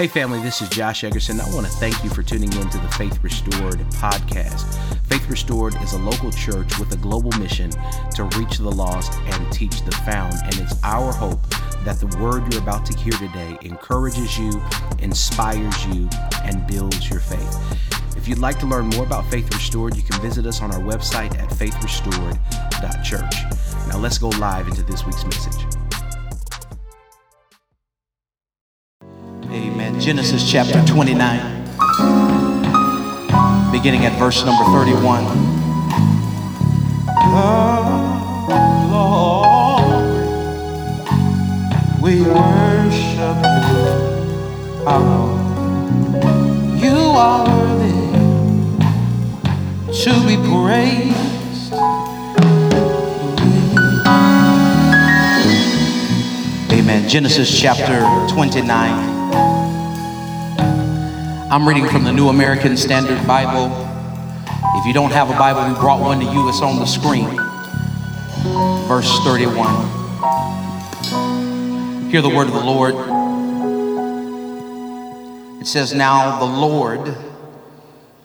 Hey, family, this is Josh Eggerson. I want to thank you for tuning in to the Faith Restored podcast. Faith Restored is a local church with a global mission to reach the lost and teach the found. And it's our hope that the word you're about to hear today encourages you, inspires you, and builds your faith. If you'd like to learn more about Faith Restored, you can visit us on our website at faithrestored.church. Now let's go live into this week's message. Genesis chapter 29, beginning at verse number 31. Oh, Lord, we worship you. Oh, you are worthy to be praised. Amen. Genesis chapter 29. I'm reading from the New American Standard Bible. If you don't have a Bible, we brought one to you. It's on the screen. Verse 31. Hear the word of the Lord. It says, Now the Lord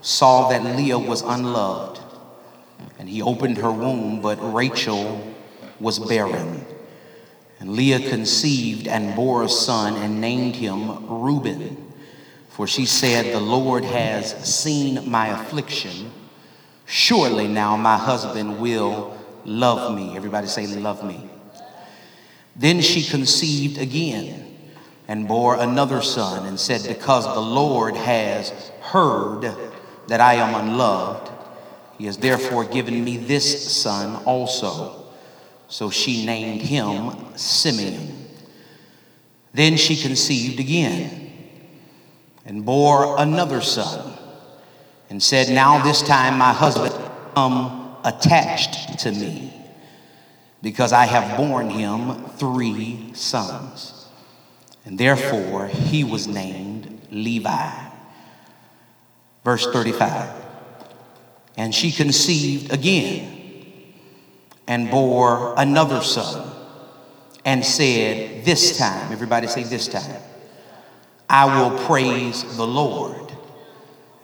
saw that Leah was unloved, and he opened her womb, but Rachel was barren. And Leah conceived and bore a son and named him Reuben. For she said, The Lord has seen my affliction. Surely now my husband will love me. Everybody say, Love me. Then she conceived again and bore another son and said, Because the Lord has heard that I am unloved, he has therefore given me this son also. So she named him Simeon. Then she conceived again and bore another son and said, Now this time my husband come attached to me because I have borne him three sons. And therefore he was named Levi. Verse 35. And she conceived again and bore another son and said, This time, everybody say this time I will praise the Lord.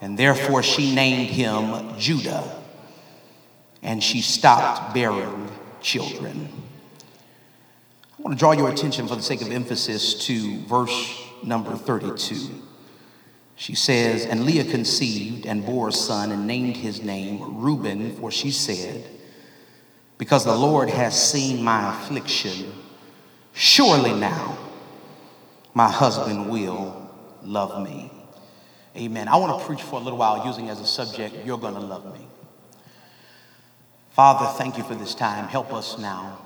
And therefore she named him Judah. And she stopped bearing children. I want to draw your attention for the sake of emphasis to verse number 32. She says, And Leah conceived and bore a son and named his name Reuben, for she said, Because the Lord has seen my affliction, surely now my husband will love me. Amen. I want to preach for a little while using as a subject, You're going to love me. Father, thank you for this time. Help us now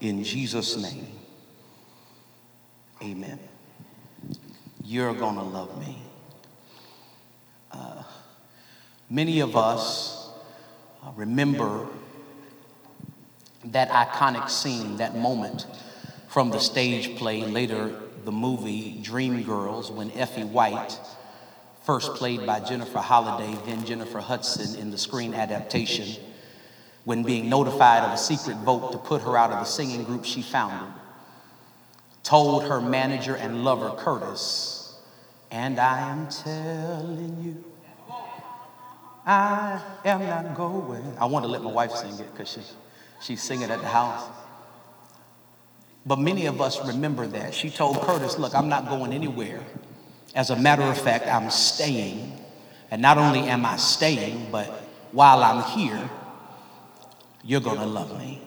in Jesus' name. Amen. You're going to love me. Uh, many of us uh, remember that iconic scene, that moment from the stage play later the movie Dreamgirls when Effie White, first played by Jennifer Holliday, then Jennifer Hudson in the screen adaptation, when being notified of a secret vote to put her out of the singing group she founded, told her manager and lover Curtis, and I am telling you, I am not going. I want to let my wife sing it because she, she's singing at the house. But many of us remember that. She told Curtis, Look, I'm not going anywhere. As a matter of fact, I'm staying. And not only am I staying, but while I'm here, you're going to love me.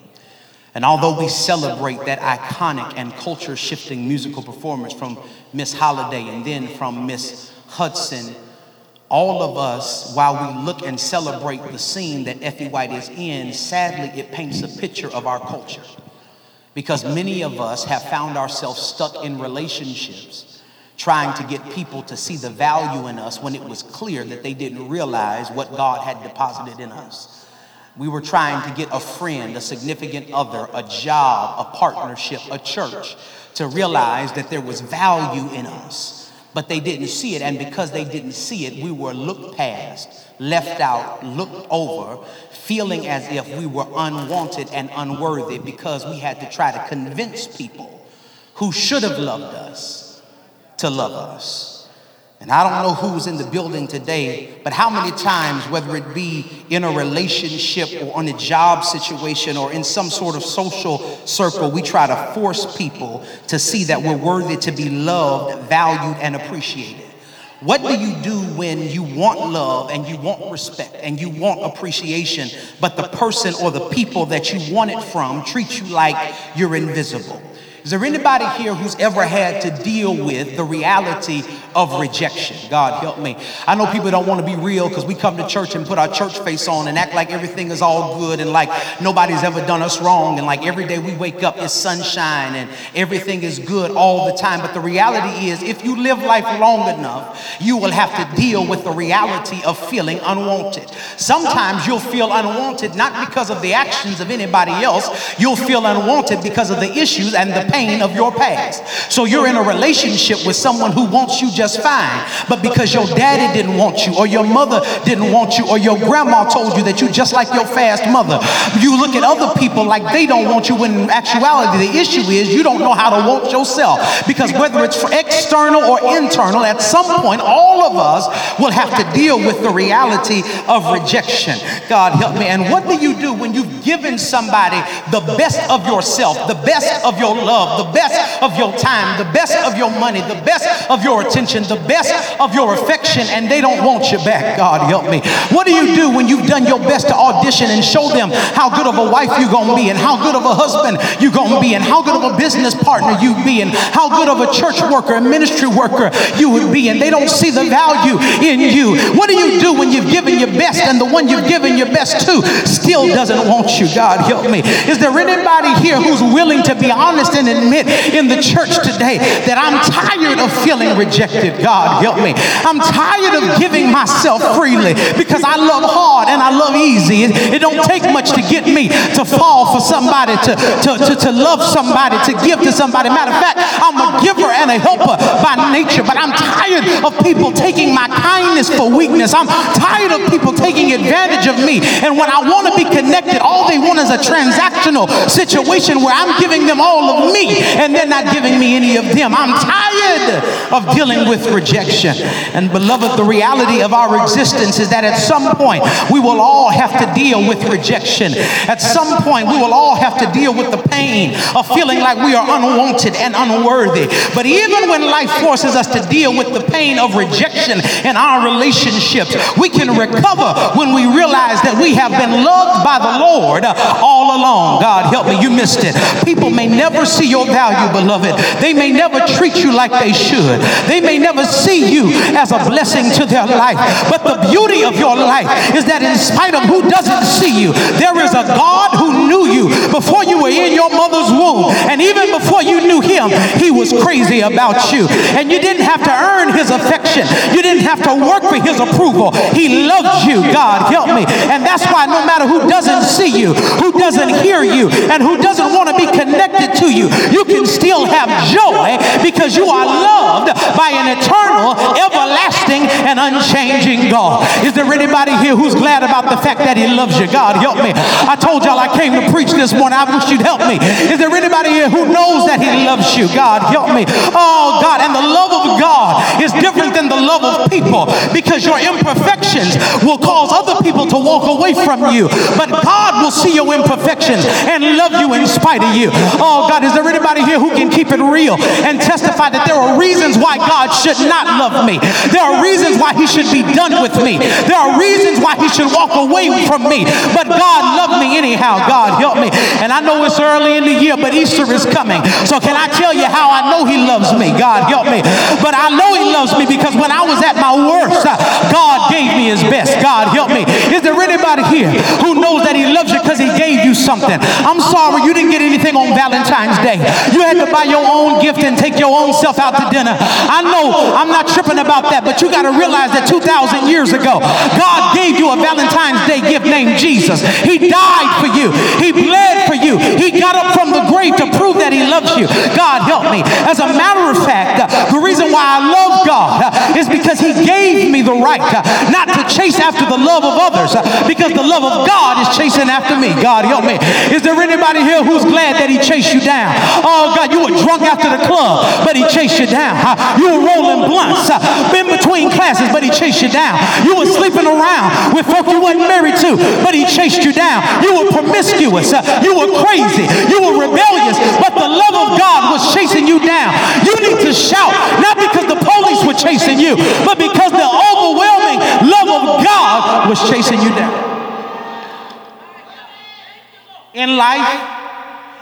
And although we celebrate that iconic and culture shifting musical performance from Miss Holliday and then from Miss Hudson, all of us, while we look and celebrate the scene that Effie White is in, sadly, it paints a picture of our culture because many of us have found ourselves stuck in relationships trying to get people to see the value in us when it was clear that they didn't realize what God had deposited in us. We were trying to get a friend, a significant other, a job, a partnership, a church to realize that there was value in us, but they didn't see it. And because they didn't see it, we were looked past left out, looked over, feeling as if we were unwanted and unworthy because we had to try to convince people who should have loved us to love us. And I don't know who's in the building today, but how many times, whether it be in a relationship or on a job situation or in some sort of social circle, we try to force people to see that we're worthy to be loved, valued, and appreciated. What do you do when you want love and you want respect and you want appreciation, but the person or the people that you want it from treat you like you're invisible? Is there anybody here who's ever had to deal with the reality of rejection? God help me. I know people don't want to be real because we come to church and put our church face on and act like everything is all good and like nobody's ever done us wrong and like every day we wake up is sunshine and everything is good all the time. But the reality is, if you live life long enough, you will have to deal with the reality of feeling unwanted. Sometimes you'll feel unwanted not because of the actions of anybody else, you'll feel unwanted because of the issues and the pain of your past. So you're in a relationship with someone who wants you just fine, but because your daddy didn't want you, or your mother didn't want you, or your grandma told you that you just like your fast mother, you look at other people like they don't want you when in actuality the issue is you don't know how to want yourself. Because whether it's external or internal, at some point all of us will have to deal with the reality of rejection. God help me. And what do you do when you've given somebody the best of yourself, the best of your love? Love, the best of your time, the best of your money, the best of your attention, the best of your affection, and they don't want you back. God help me. What do you do when you've done your best to audition and show them how good of a wife you're going to be, and how good of a husband you're going to be, and how good of a business partner you be, and how good of a church worker, and ministry worker you would be, and they don't see the value in you? What do you do when you've given your best and the one you've given your best to still doesn't want you? God help me. Is there anybody here who's willing to be honest and admit in the church today that I'm tired of feeling rejected. God, help me. I'm tired of giving myself freely because I love hard and I love easy. It, it don't take much to get me to fall for somebody, to, to, to, to love somebody, to give to somebody. Matter of fact, I'm a giver and a helper by nature, but I'm tired of people taking my kindness for weakness. I'm tired of people taking advantage of me. And when I want to be connected, all they want is a transactional situation where I'm giving them all of me and they're not giving me any of them. I'm tired of dealing with rejection. And beloved, the reality of our existence is that at some point we will all have to deal with rejection. At some point we will all have to deal with the pain of feeling like we are unwanted and unworthy. But even when life forces us to deal with the pain of rejection in our relationships, we can recover when we realize that we have been loved by the Lord all along. God help me, you missed it. People may never see your your value, beloved. They may never treat you like they should. They may never see you as a blessing to their life. But the beauty of your life is that in spite of who doesn't see you, there is a God who knew you before you were in your mother's womb. And even before you knew him, he was crazy about you. And you didn't have to earn his affection. You didn't have to work for his approval. He loved you. God help me. And that's why no matter who doesn't see you, who doesn't hear you, and who doesn't want to be connected to you, you can still have joy because you are loved by an eternal, everlasting, and unchanging God. Is there anybody here who's glad about the fact that He loves you? God, help me. I told y'all I came to preach this morning. I wish you'd help me. Is there anybody here who knows that He loves you? God, help me. Oh, God. And the love of God is different than the love of people because your imperfections will cause other people to walk away from you. But God will see your imperfections and love you in spite of you. Oh, God, is there anybody here who can keep it real and testify that there are reasons why God should not love me? There are reasons why he should be done with me. There are reasons why he should walk away from me. But God loved me anyhow. God help me. And I know it's early in the year, but Easter is coming. So can I tell you how I know he loves me? God help me. But I know he loves me because when I was at my worst, uh, God gave me his best. God help me. Is there anybody here who knows that he loves you because he gave you something? I'm sorry you didn't get anything on Valentine's Day. You had to buy your own gift and take your own self out to dinner. I know I'm not tripping about that, but you got to realize that 2,000 years ago, God gave you a Valentine's Day gift named Jesus. He died for you, He bled for you, He got up from the grave to prove that He loves you. God help me. As a matter of fact, the reason why I love God is because He gave me the right not to chase after the love of others because the love of God is chasing after me. God help me. Is there anybody here who's glad that He chased you down? Oh God, you were drunk after the club, but he chased you down. You were rolling blunts in between between classes, but he chased you down. You were sleeping around with folk you wasn't married to, but he chased you down. You were promiscuous. Uh, you were crazy. You were rebellious, but the love of God was chasing you down. You need to shout, not because the police were chasing you, but because the overwhelming love of God was chasing you down. In life,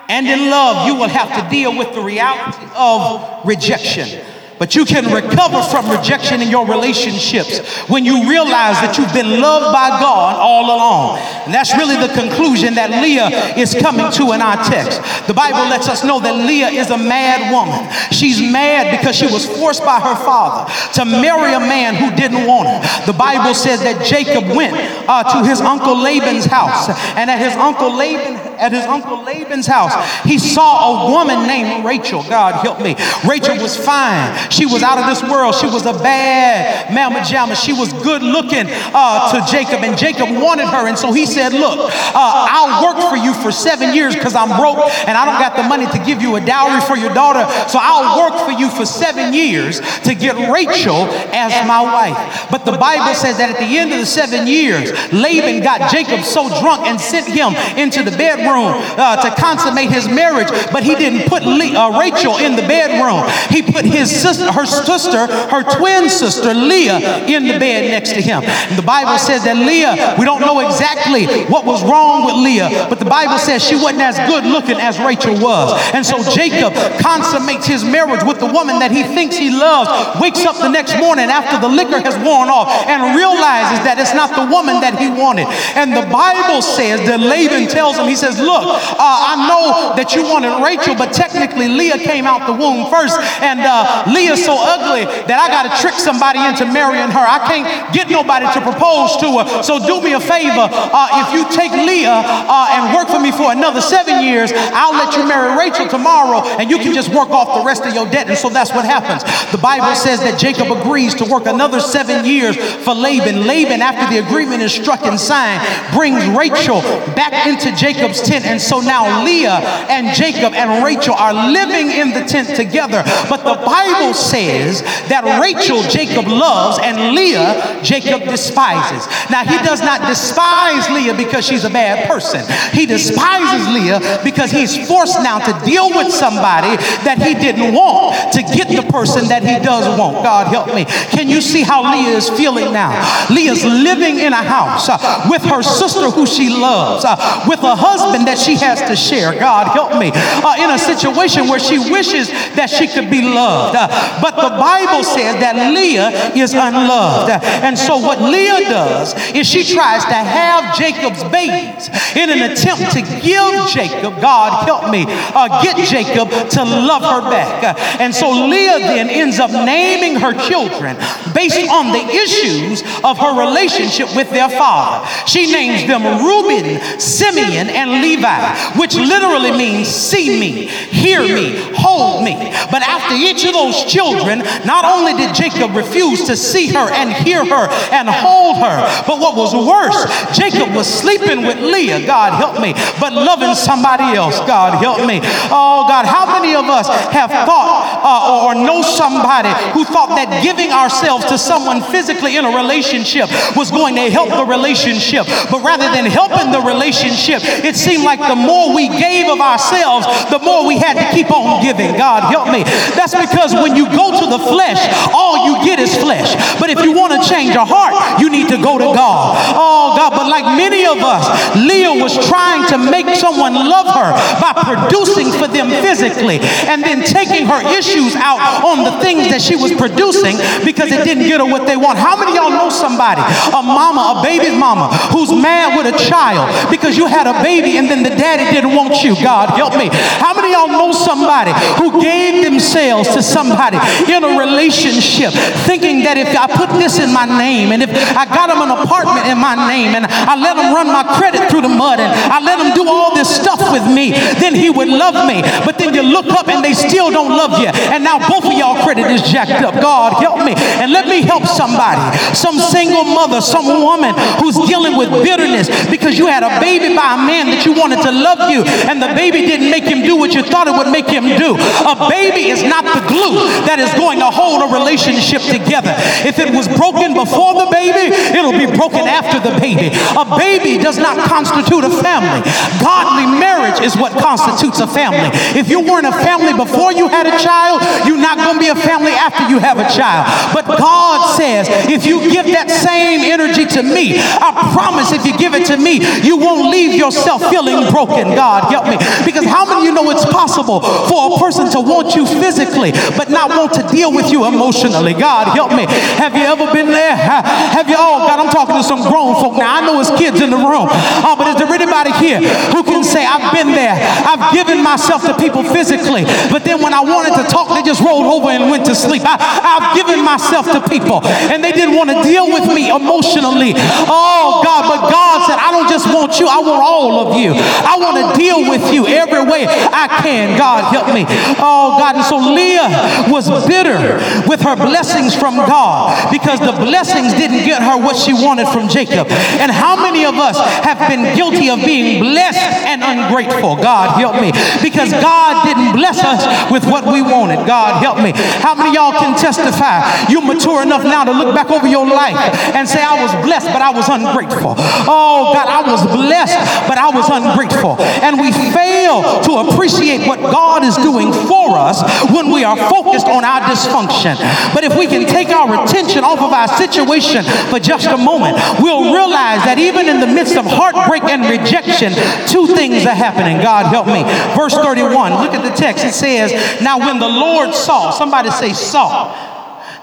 and in love, you will have to deal with the reality of rejection. But you can recover from rejection in your relationships when you realize that you've been loved by God all along. And that's really the conclusion that Leah is coming to in our text. The Bible lets us know that Leah is a mad woman. She's mad because she was forced by her father to marry a man who didn't want her. The Bible says that Jacob went uh, to his uncle Laban's house, and at his uncle Laban at his uncle Laban's house, he saw a woman named Rachel. God help me. Rachel was fine. She was out of this world. She was a bad mama jamma. She was good looking uh, to Jacob, and Jacob wanted her. And so he said, Look, uh, I'll work for you for seven years because I'm broke and I don't got the money to give you a dowry for your daughter. So I'll work for you for seven years to get Rachel as my wife. But the Bible says that at the end of the seven years, Laban got Jacob so drunk and sent him into the bedroom uh, to consummate his marriage. But he didn't put Le- uh, Rachel in the bedroom, he put his sister, her sister, her twin sister, Leah, in the bed next to him. And the Bible says that Leah, we don't know exactly what was wrong with Leah, but the Bible says she wasn't as good looking as Rachel was. And so Jacob consummates his marriage with the woman that he thinks he loves, wakes up the next morning after the liquor has worn off and realizes that it's not the woman that he wanted. And the Bible says that Laban tells him, he says, Look, uh, I know that you wanted Rachel, but technically Leah came out the womb first. And uh, Leah is so ugly that I got to trick somebody into marrying her. I can't get nobody to propose to her. So do me a favor. Uh, if you take Leah uh, and work for me for another seven years, I'll let you marry Rachel tomorrow and you can just work off the rest of your debt. And so that's what happens. The Bible says that Jacob agrees to work another seven years for Laban. Laban, after the agreement is struck and signed, brings Rachel back into Jacob's tent. And so now Leah and Jacob and Rachel are living in the tent together. But the Bible says that Rachel Jacob loves and Leah Jacob despises. Now, he does not despise Leah because she's a bad person. He despises Leah because he's forced now to deal with somebody that he didn't want to get the person that he does want. God help me. Can you see how Leah is feeling now? Leah's living in a house uh, with her sister who she loves, uh, with a husband that she has to share. God help me. Uh, in a situation where she wishes that she could be loved. Uh, but the Bible says that Leah is unloved. And so what Leah does is she tries to have Jacob's babies in an attempt to give Jacob, God help me, uh, get Jacob to love her back. And so Leah then ends up naming her children based on the issues of her relationship with their father. She names them Reuben, Simeon, and Levi, which literally means see me, hear me, hold me. But after each of those children, not only did Jacob refuse to see her and hear her and hold her, but what was worse, Jacob was sleeping with Leah, God help me, but loving somebody else, God help me. Oh God, how many of us have thought uh, or know somebody who thought that giving ourselves to someone physically in a relationship was going to help the relationship, but rather than helping the relationship, it seemed like the more we gave of ourselves, the more we had to keep on giving. God help me. That's because when you go to the flesh, all you get is flesh. But if you want to change your heart, you need to go to God. Oh, God. But like many of us, Leah was trying to make someone love her by producing for them physically and then taking her issues out on the things that she was producing because it didn't get her what they want. How many y'all know somebody, a mama, a baby's mama, who's mad with a child because you had a baby and then the daddy didn't want you? God help me. How many y'all know somebody who gave themselves to somebody in a relationship, thinking that if I put this in my name and if I got them an apartment in my name and I let them run my credit through the mud and I let them do all this stuff with me, then he would love me. But then you look up and they still don't love you. And now both of y'all credit is jacked up. God, help me. And let me help somebody. Some single mother, some woman who's dealing with bitterness because you had a baby by a man that you wanted to love you and the baby didn't make him do what you thought it would make him do. A baby is not the glue that is going to hold a relationship together. If it was broken before the baby, it'll be broken after the baby. A baby does not constitute a family. Godly marriage is what constitutes a family. If you weren't a family before you had a child, you're not going to be a family after you have a child. But God says, if you give that same energy to me, I promise if you give it to me, you won't leave yourself feeling broken. God, help me. Because how many of you know it's possible for a person to want you physically, but not want to deal with you emotionally? God, help me. Have you ever been there? Have you, oh God, I'm talking to some grown folk now. I know it's kids in the room. Oh, but is there anybody here who can say, I've been there? I've given myself to people physically, but then when I wanted to talk, they just rolled over and went to sleep. I, have given myself to people and they didn't want to deal with me emotionally. Oh God, but God said, I don't just want you, I want all of you. I want to deal with you every way I can. God, help me. Oh God, and so Leah was bitter with her blessings from God because the blessings didn't get her what she wanted from Jacob. And how many of us have been guilty of being blessed and ungrateful? God, help me. Because God didn't bless us with what we wanted. God, help me. How many y'all can testify? You're mature enough now to look back over your life and say, I was blessed, but I was ungrateful. Oh, God, I was blessed, but I was ungrateful. And we fail to appreciate what God is doing for us when we are focused on our dysfunction. But if we can take our attention off of our situation for just a moment, we'll realize that even in the midst of heartbreak and rejection, two things are happening. God help me. Verse 31, look at the text. It says, Now when the Lord saw, somebody say, saw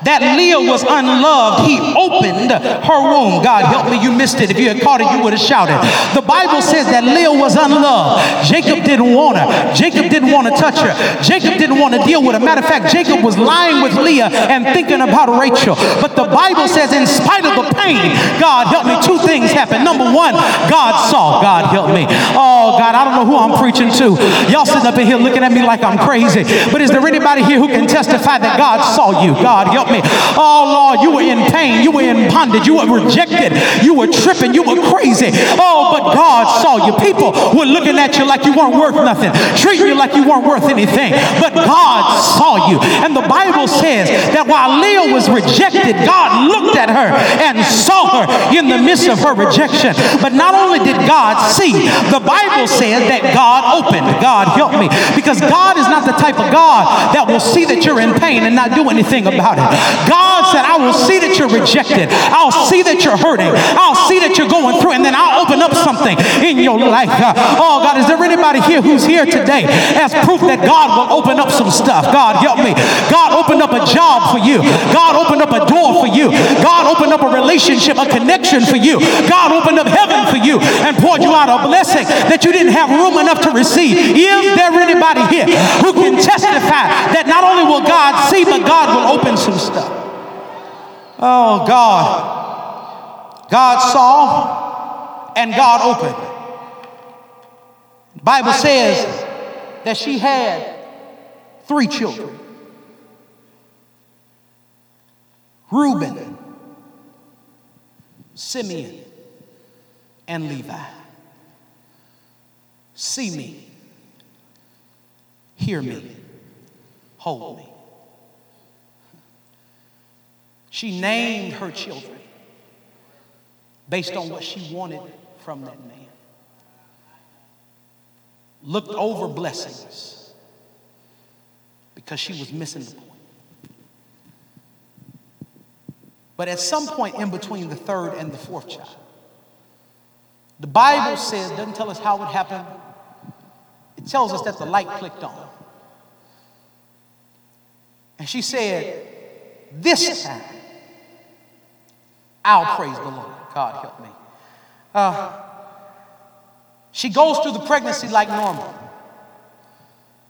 that Leah was unloved, he opened her womb. God help me, you missed it. If you had caught it, you would have shouted. The Bible says that Leah was unloved. Jacob didn't want her. Jacob didn't want to touch her. Jacob didn't want to deal with her. Matter of fact, Jacob was lying with Leah and thinking about Rachel. But the Bible says, in spite of the pain, God help me, two things happened. Number one, God saw. God help me. Oh, God, I don't know who I'm preaching to. Y'all sitting up in here looking at me like I'm crazy. But is there anybody here who can testify that God saw you? God help me. Oh, Lord, you were in pain. You were in bondage. You were rejected. You were tripping. You were crazy. Oh, but God saw you. People were looking at you like you weren't worth nothing, treating you like you weren't worth anything. But God saw you. And the Bible says that while Leah was rejected, God looked at her and saw her in the midst of her rejection. But not only did God see, the Bible says that God opened. God help me. Because God is not the type of God that will see that you're in pain and not do anything about it. God said, I will see that you're rejected. I'll see that you're hurting. I'll see that you're going through, and then I'll open up something in your life. Uh, oh, God, is there anybody here who's here today as proof that God will open up some stuff? God, help me. God opened up a job for you. God opened up a door for you. God opened up a relationship, a connection for you. God opened up heaven for you and poured you out a blessing that you didn't have room enough to receive. Is there anybody here who can testify that not only will God see, but God will open some stuff? Oh, God. God saw and God opened. The Bible says that she had three children Reuben, Simeon, and Levi. See me, hear me, hold me. She named her children based on what she wanted from that man. Looked over blessings because she was missing the point. But at some point in between the third and the fourth child, the Bible says, doesn't tell us how it happened, it tells us that the light clicked on. And she said, This time, I'll praise the Lord. God help me. Uh, she goes through the pregnancy like normal,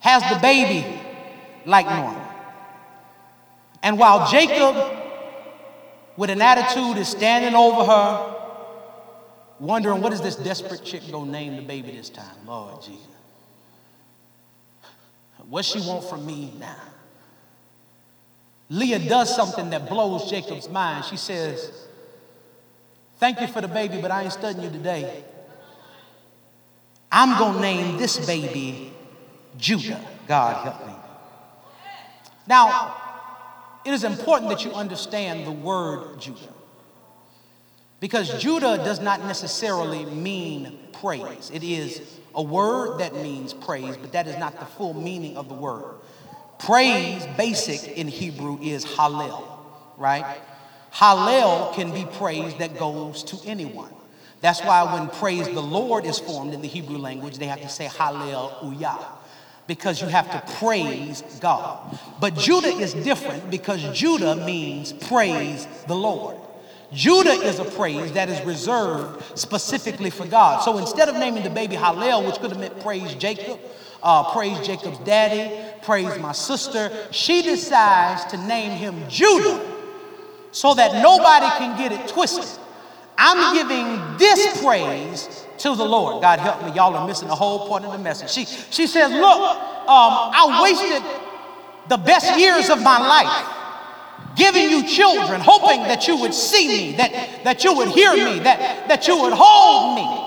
has the baby like normal. And while Jacob, with an attitude, is standing over her, wondering what is this desperate chick gonna name the baby this time? Lord Jesus. What she want from me now? Leah does something that blows Jacob's mind. She says, Thank you for the baby, but I ain't studying you today. I'm going to name this baby Judah. God help me. Now, it is important that you understand the word Judah. Because Judah does not necessarily mean praise. It is a word that means praise, but that is not the full meaning of the word. Praise, basic in Hebrew, is hallel, right? Hallel can be praise that goes to anyone. That's why when praise the Lord is formed in the Hebrew language, they have to say hallelujah because you have to praise God. But Judah is different because Judah means praise the Lord. Judah is a praise that is reserved specifically for God. So instead of naming the baby Hallel, which could have meant praise Jacob, uh, praise Jacob's daddy, praise my sister, she decides to name him Judah so that nobody can get it twisted. I'm giving this praise to the Lord. God help me, y'all are missing the whole point of the message. She, she says, Look, um, I wasted the best years of my life giving you children, hoping that you would see me, that, that you would hear me, that, that you would hold me.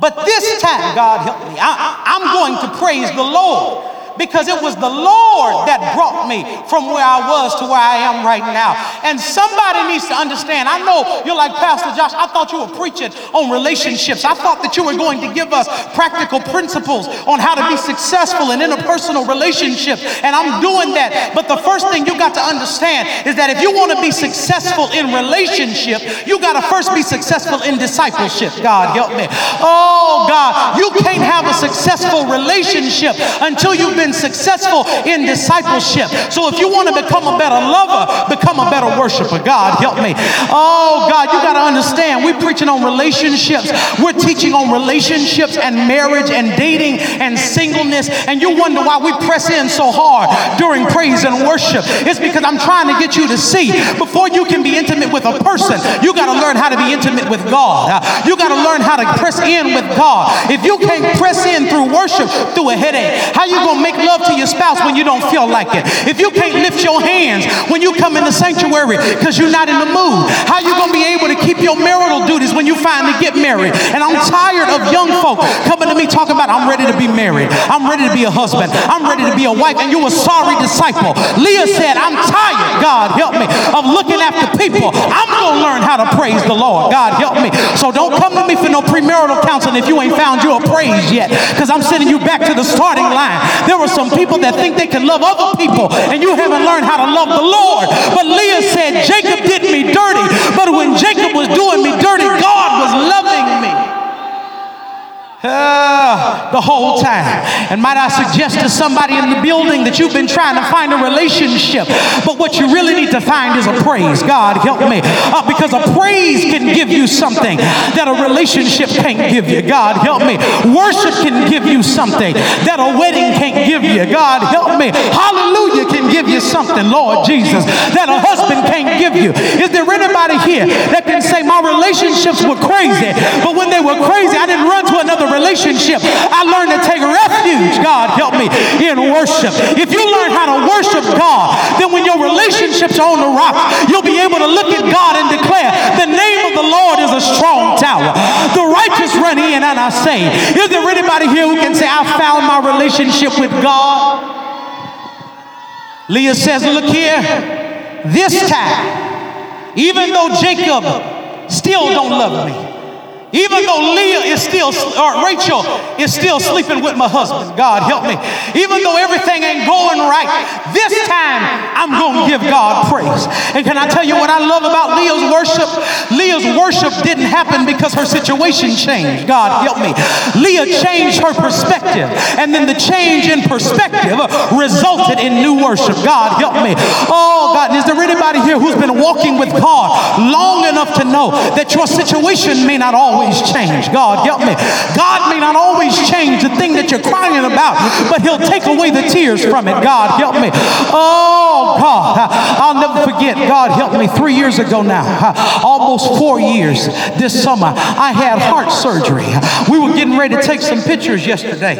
But this time, God help me, I, I'm going to praise the Lord because it was the Lord that brought me from where I was to where I am right now. And somebody needs to understand. I know you're like, Pastor Josh, I thought you were preaching on relationships. I thought that you were going to give us practical principles on how to be successful in interpersonal relationships. And I'm doing that. But the first thing you got to understand is that if you want to be successful in relationship, you got to first be successful in discipleship. God help me. Oh God, you can't have a successful relationship until you've been successful in discipleship. So if you want to become a better lover, become a better worshiper. God, help me. Oh, God, you got to understand. We're preaching on relationships. We're teaching on relationships and marriage and dating and singleness. And you wonder why we press in so hard during praise and worship. It's because I'm trying to get you to see before you can be intimate with a person, you got to learn how to be intimate with God. You got to learn how to press in with God. If you can't press in through worship, through a headache, how you going to make make love to your spouse when you don't feel like it? If you can't lift your hands when you come in the sanctuary because you're not in the mood, how you going to be able to keep your marital duties when you finally get married? And I'm tired of young folk coming to me talking about, I'm ready to be married. I'm ready to be a husband. I'm ready to be a wife. And you a sorry disciple. Leah said, I'm tired, God help me, of looking after people. I'm going to learn how to praise the Lord. God help me. So don't come to me for no premarital counseling if you ain't found your praise yet because I'm sending you back to the starting line. There are some people that think they can love other people and you haven't learned how to love the Lord. But Leah said, Jacob did me dirty. But when Jacob was doing me dirty, God was loving me. Uh, the whole time. And might I suggest to somebody in the building that you've been trying to find a relationship, but what you really need to find is a praise. God help me. Uh, because a praise can give you something that a relationship can't give you. God help me. Worship can give you something that a wedding can't give you. God help me. Hallelujah can give you something, Lord oh, Jesus, that a husband can't give you. Is there anybody here that can say my relationships were crazy, but when they were crazy, I didn't run to another relationship. I learned to take refuge, God help me, in worship. If you learn how to worship God, then when your relationships are on the rocks, you'll be able to look at God and declare, the name of the Lord is a strong tower. The righteous run in and I say, Is there anybody here who can say, I found my relationship with God? Leah says, look here, this time, even though Jacob still don't love me, even though Leah is still, or Rachel is still sleeping with my husband, God help me. Even though everything ain't going right, this time I'm going to give God praise. And can I tell you what I love about Leah's worship? Leah's worship didn't happen because her situation changed. God help me. Leah changed her perspective, and then the change in perspective resulted in new worship. God help me. Oh, God, is there anybody here who's been walking with God long enough to know that your situation may not always always change. God, help me. God may not always change the thing that you're crying about, but He'll take away the tears from it. God, help me. Oh, God. I'll never forget. God, help me. Three years ago now, almost four years this summer, I had heart surgery. We were getting ready to take some pictures yesterday.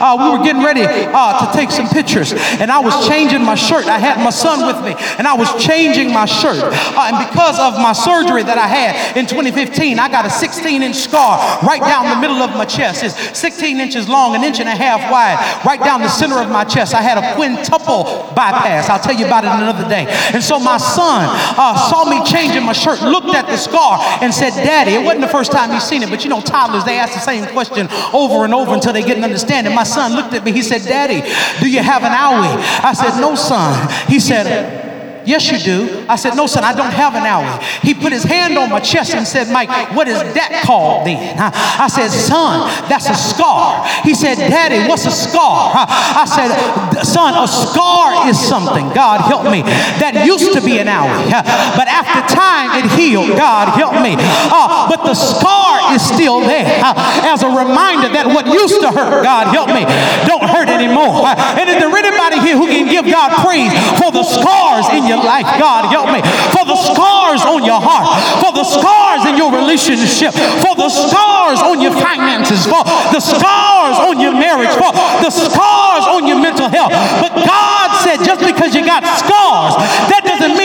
Uh, we were getting ready uh, to take some pictures, and I was changing my shirt. I had my son with me, and I was changing my shirt. Uh, and because of my surgery that I had in 2015, I got a 16 inch scar right down the middle of my chest. It's 16 inches long, an inch and a half wide, right down the center of my chest. I had a quintuple bypass. I'll tell you about it another day. And so my son uh, saw me changing my shirt, looked at the scar, and said, Daddy, it wasn't the first time he's seen it, but you know, toddlers, they ask the same question over and over until they get an understanding. My son looked at me, he said, Daddy, do you have an owie? I said, No, son. He said, Yes, you do. I said, No, son, I don't have an owie. He put his hand on my chest and said, Mike, what is that called then? I said, Son, that's a scar. He said, Daddy, what's a scar? I said, Son, a scar is something, God help me, that used to be an owie. But after time, it healed. God help me. Uh, but the scar is still there uh, as a reminder that what used to hurt, God help me, don't hurt anymore. And is there anybody here who can give God praise for the scars in your life. God, help me. For the scars on your heart, for the scars in your relationship, for the scars on your finances, for the scars on your marriage, for the scars on your mental health. But God said, just because you got scars,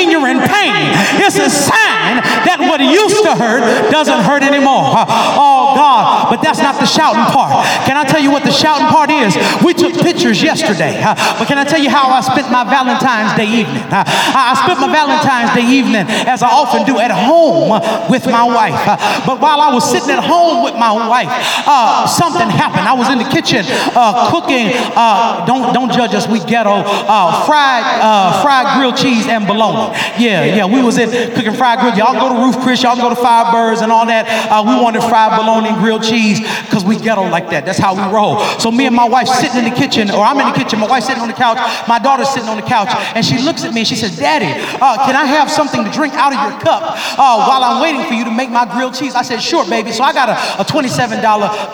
you're in pain. It's a sign that what used to hurt doesn't hurt anymore. Oh, God. But that's not the shouting part. Can I tell you what the shouting part is? We took pictures yesterday. But can I tell you how I spent my Valentine's Day evening? I spent my Valentine's Day evening, as I often do, at home with my wife. But while I was sitting at home with my wife, uh, something happened. I was in the kitchen uh, cooking. Uh, don't don't judge us. We ghetto uh, fried uh, fried grilled cheese and bologna. Yeah, yeah. We was in cooking fried grilled. Y'all go to Ruth's Chris. Y'all go to Firebirds and all that. Uh, we wanted fried bologna and grilled cheese because we ghetto like that. That's how we roll. So me and my wife sitting in the kitchen, or I'm in the kitchen. My wife sitting on the couch. My daughter's sitting on the couch, and she looks at me and she says, Daddy, uh, can I have something to drink out of your cup uh, while I'm waiting for you to make my grilled cheese? I said, sure, baby. So I got a, a $27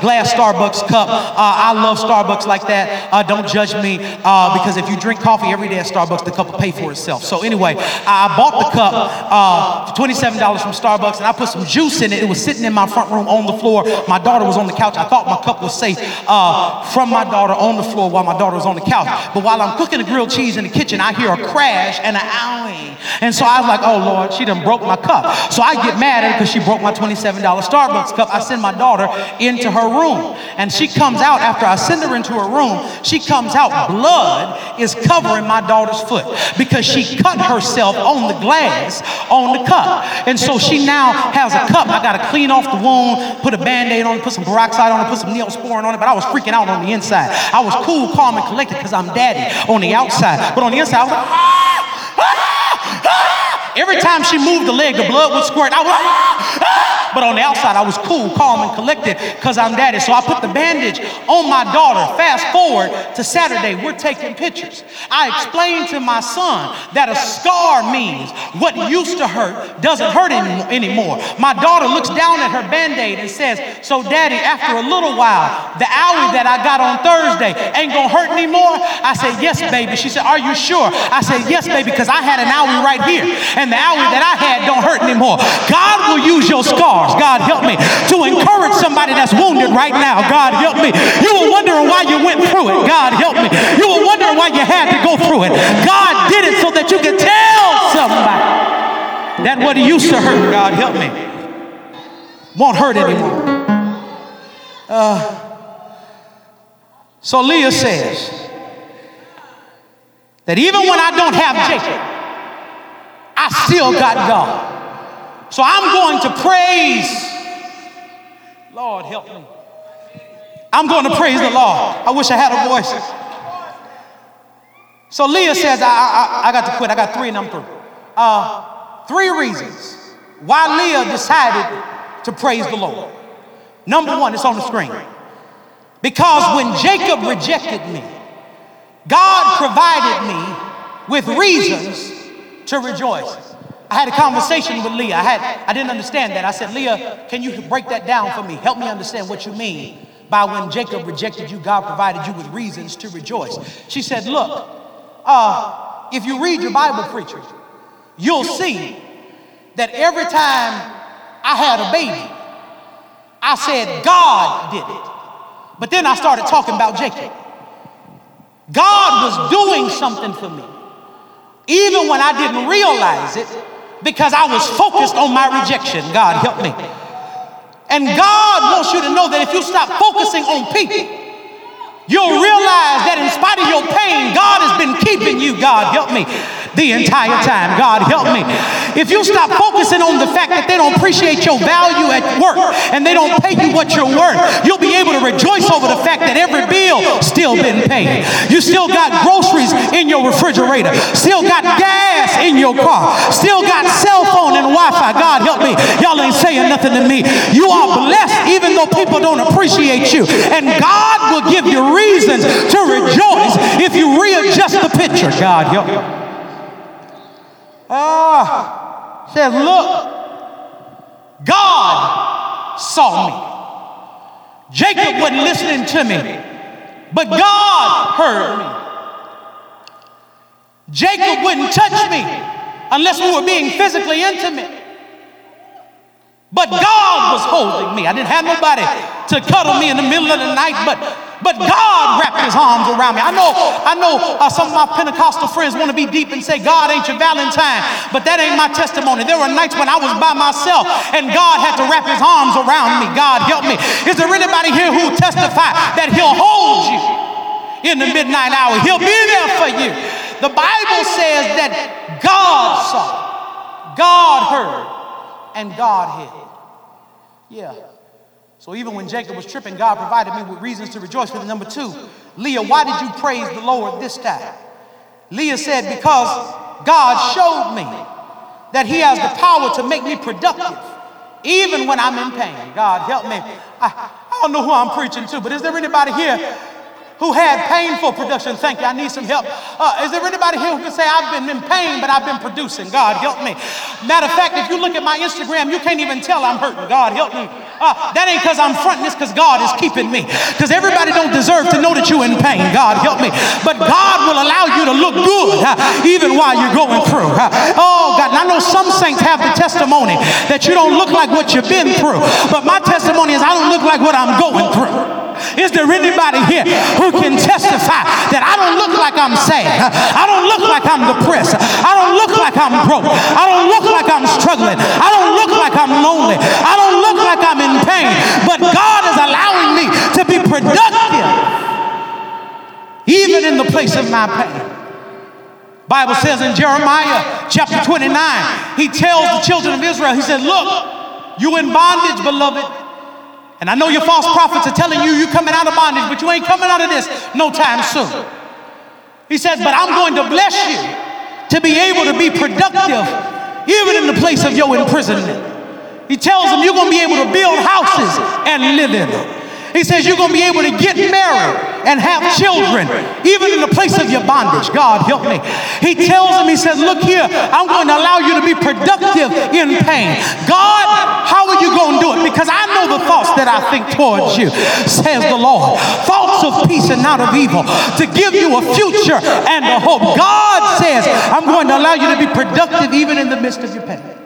glass Starbucks cup. Uh, I love Starbucks like that. Uh, don't judge me uh, because if you drink coffee every day at Starbucks, the cup will pay for itself. So anyway, I bought the cup uh, for $27 from Starbucks and I put some juice in it. It was sitting in my front room on the floor. My daughter was on the couch. I thought my cup was safe from my daughter on the floor while my daughter was on the couch. But while I'm cooking the grilled cheese in the kitchen, I hear a crash and an owie. And so I was like, oh Lord, she done broke my cup. So I get mad at her because she broke my $27 Starbucks cup. I send my daughter into her room. And she comes out after I send her into her room. She comes out, blood is covering my daughter's foot because she cut herself on the glass on the cup. And so she now has a cup. I got to clean off the wound, put a band aid on it, put some peroxide on it, put some neosporin on it. But I was freaking out on the inside. I was cool, calm, and collected because I'm daddy on the outside. But on the inside, I was like, ah! Ah! Every time she moved the leg, the blood would squirt. I was, ah! But on the outside, I was cool, calm, and collected because I'm daddy. So I put the bandage on my daughter. Fast forward to Saturday, we're taking pictures. I explained to my son that a scar means what used to hurt doesn't hurt anymore. My daughter looks down at her band aid and says, So, daddy, after a little while, the owie that I got on Thursday ain't gonna hurt anymore? I said, Yes, baby. She said, Are you sure? I said, Yes, baby, because I had an owie right here, and the owie that I had don't hurt anymore. God will use your scar scars. God help me to encourage somebody that's wounded right now. God help me. You were wondering why you went through it. God help me. You were wondering why you had to go through it. God did it so that you could tell somebody that what used to hurt, God help me, won't hurt anymore. Uh, so Leah says that even when I don't have Jacob, I still got God. So I'm going to praise. Lord, help me. I'm going to praise the Lord. I wish I had a voice. So Leah says, I, I, I got to quit. I got three and I'm through. Uh, three reasons why Leah decided to praise the Lord. Number one, it's on the screen. Because when Jacob rejected me, God provided me with reasons to rejoice. I had a conversation with Leah. I, had, I didn't understand that. I said, Leah, can you break that down for me? Help me understand what you mean by when Jacob rejected you, God provided you with reasons to rejoice. She said, Look, uh, if you read your Bible, preacher, you'll see that every time I had a baby, I said, God did it. But then I started talking about Jacob. God was doing something for me, even when I didn't realize it, because I was focused on my rejection. God help me. And God wants you to know that if you stop focusing on people, you'll realize that in spite of your pain, God has been keeping you. God help me the entire time. God help me. If you stop focusing on the fact that they don't appreciate your value at work and they don't pay you what you're worth, you'll be able to rejoice over the fact that every bill still been paid. You still got groceries in your refrigerator, still got gas in your car, still got cell phone and Wi-Fi. God help me. Y'all ain't saying nothing to me. You are blessed even though people don't appreciate you. And God will give you reasons to rejoice if you readjust the picture. God help me. Ah, uh, says, look, God saw me. Jacob wasn't listening to me, but God heard me. Jacob wouldn't touch me unless we were being physically intimate. But God was holding me. I didn't have nobody to cuddle me in the middle of the night, but but God wrapped his arms around me. I know, I know uh, some of my Pentecostal friends want to be deep and say, God ain't your Valentine, but that ain't my testimony. There were nights when I was by myself and God had to wrap his arms around me. God help me. Is there anybody here who testify that he'll hold you in the midnight hour? He'll be there for you. The Bible says that God saw, God heard, and God hid. Yeah. So even when Jacob was tripping, God provided me with reasons to rejoice. For the number two, Leah, why did you praise the Lord this time? Leah said, because God showed me that he has the power to make me productive even when I'm in pain. God help me. I, I don't know who I'm preaching to, but is there anybody here who had painful production. Thank you. I need some help. Uh, is there anybody here who can say, I've been in pain, but I've been producing? God, help me. Matter of fact, if you look at my Instagram, you can't even tell I'm hurting. God, help me. Uh, that ain't because I'm fronting this because God is keeping me. Because everybody don't deserve to know that you're in pain. God, help me. But God will allow you to look good uh, even while you're going through. Uh, oh, God. And I know some saints have the testimony that you don't look like what you've been through. But my testimony is I don't look like what I'm going through. Is there anybody here who can testify that I don't look like I'm sad? I don't look like I'm depressed. I don't look like I'm broke. I don't look like I'm struggling. I don't look like I'm lonely. I don't look like I'm in pain. But God is allowing me to be productive even in the place of my pain. Bible says in Jeremiah chapter 29, he tells the children of Israel, he said, look, you in bondage, beloved. And I know your false prophets are telling you you're coming out of bondage, but you ain't coming out of this no time soon. He says, but I'm going to bless you to be able to be productive even in the place of your imprisonment. He tells them you're going to be able to build houses and live in them. He says you're going to be able to get married and have children, even in the place of your bondage. God, help me. He tells him, He says, Look here, I'm going to allow you to be productive in pain. God, how are you going to do it? Because I know the thoughts that I think towards you, says the Lord. Thoughts of peace and not of evil, to give you a future and a hope. God says, I'm going to allow you to be productive even in the midst of your pain.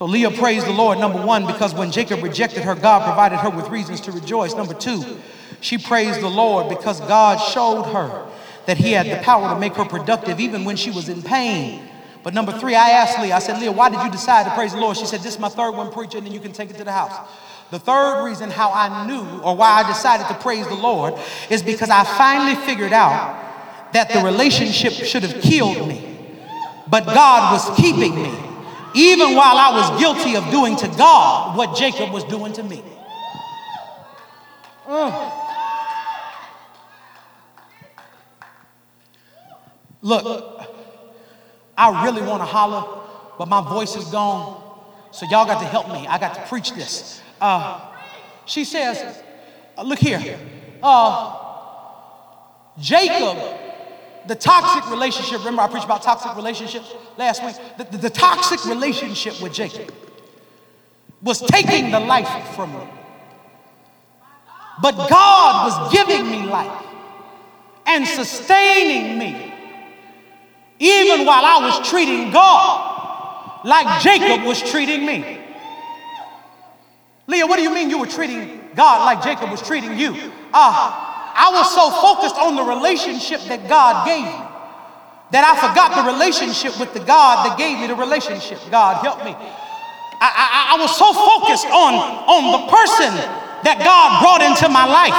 So Leah praised the Lord, number one, because when Jacob rejected her, God provided her with reasons to rejoice. Number two, she praised the Lord because God showed her that He had the power to make her productive even when she was in pain. But number three, I asked Leah, I said, Leah, why did you decide to praise the Lord? She said, This is my third one, preaching, and then you can take it to the house. The third reason how I knew or why I decided to praise the Lord is because I finally figured out that the relationship should have killed me, but God was keeping me even while I was guilty of doing to God what Jacob was doing to me. Mm. Look, I really want to holler, but my voice is gone. So y'all got to help me. I got to preach this. Uh, she says, uh, look here. Uh, Jacob the toxic relationship, remember I preached about toxic relationships last week? The, the, the toxic relationship with Jacob was taking the life from me. But God was giving me life and sustaining me, even while I was treating God like Jacob was treating me. Leah, what do you mean you were treating God like Jacob was treating you? Ah, uh, I was so focused on the relationship that God gave me that I forgot the relationship with the God that gave me the relationship. God, help me. I, I, I was so focused on, on the person that God brought into my life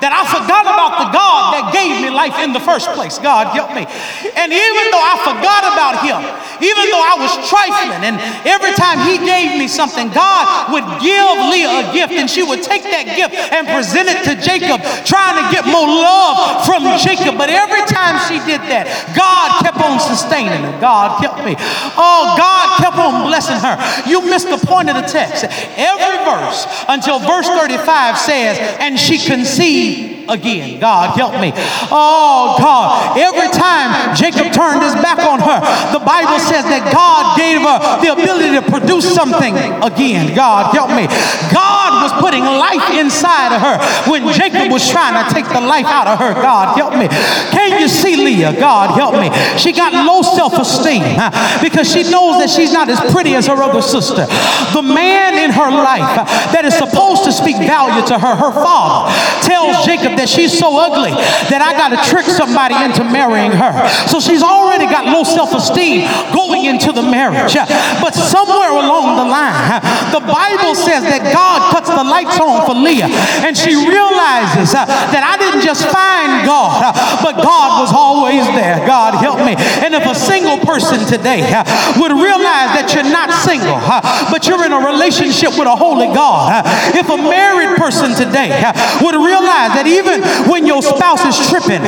that I forgot about the God that gave me life in the first place. God, help me. And even though I forgot about him, even though I was trifling, and every time he gave me something, God would give Leah a gift, and she would take that gift and present it to Jacob, trying to get more love from Jacob. But every time she did that, God kept on sustaining her. God help me. Oh, God kept on blessing her. You missed the point of the text. Every verse until verse 35 says, and she conceived again. God, help me. Oh, God. Every time Jacob turned his back on her, the Bible says that God gave her the ability to produce something again. God, help me. God was putting life inside of her when Jacob was trying to take the life out of her. God, help me. Can you see Leah? God, help me. She got low self esteem because she knows that she's not as pretty as her other sister. The man in her life that is supposed to speak value to her, her father, tells Jacob that she's so ugly that I got to trick somebody into marrying her. So she's already got low self esteem going into the marriage. But somewhere along the line, the Bible says that God cuts the lights on for Leah and she realizes uh, that I didn't just find God, uh, but God was always there. God help me. And if a single person today uh, would realize that you're not single, but you're in a relationship with a holy God, if a married person today would realize that even when your spouse is tripping,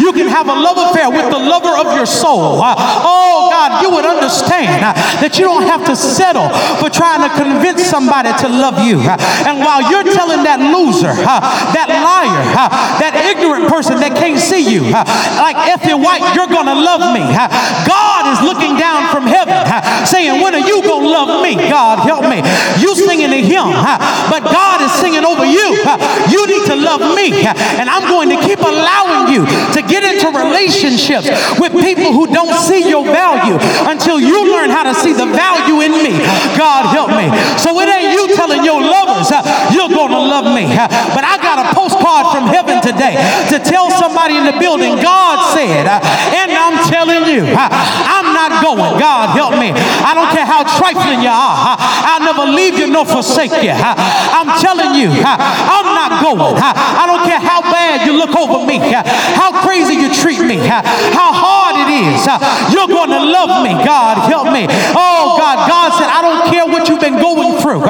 you can have a love affair with the lover of your soul. Oh God, you would understand that you don't have to settle for trying to convince somebody to love you. And while you're telling that loser, that liar, that ignorant person that can't see you, like Effie White, you're gonna love me. God is looking down from heaven saying, When are you gonna love me? God help me. You singing to him, but God is singing over you. You need to love me. And I'm going to keep allowing you to get into relationships with people who don't see your value until you learn how to see the value in me. God help me. So it ain't you telling your lovers you're going to love me. But I got a from heaven today to tell somebody in the building God said, and I'm telling you, I'm not going. God help me. I don't care how trifling you are. I'll never leave you nor forsake you. I'm telling you, I'm not going. I don't care how bad you look over me, how crazy you treat me, how hard it is. You're going to love me. God, help me. Oh, God. God said, I don't care what you've been going through.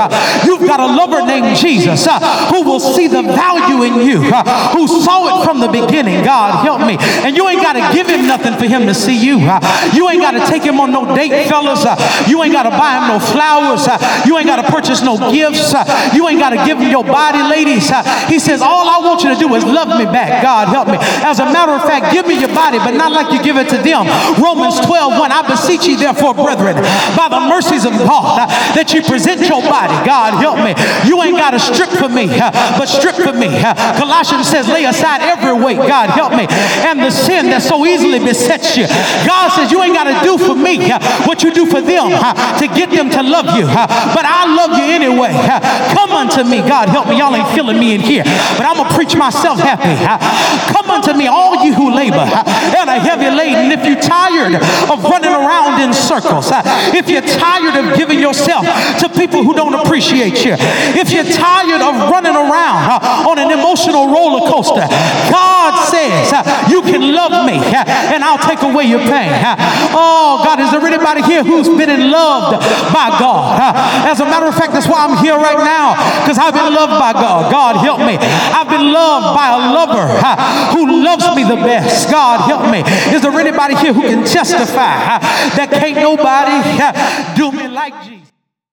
You've got a lover named Jesus who will see the value in you, who saw it from the beginning. God, help me. And you ain't got to give him nothing for him to see you. You ain't got to take him on no date, fellas. You ain't got to buy him no flowers. You ain't got to purchase no gifts. You ain't got to give him your body, ladies. He says, All I want you to do is love me back. God, help me. As a matter of fact, give me your body, but not like you give it to them. Romans 12, 1. I beseech you, therefore, brethren, by the mercies of God, that you present your body. God, help me. You ain't got to strip for me, but strip for me. Colossians says, lay aside every weight. God, help me. And the sin that so easily besets you. God says, you ain't got to do for me what you do for them to get them to love you. But I love you anyway. Come unto me. God, help me. Y'all ain't feeling me in here. But I'm going to preach myself happy. Come unto me, all you who labor and are heavy laden. If you're tired of running around in circles, if you're tired of giving yourself to people who don't appreciate you, if you're tired of running around on an emotional roller coaster, God says uh, you can love me uh, and I'll take away your pain. Uh, oh, God, is there anybody here who's been loved by God? As a matter of fact, that's why I'm here right now because I've been loved by God. God, help me. I've been loved by a lover who loves me the best. God, help me. Is there anybody here who can testify that can't nobody do me like Jesus?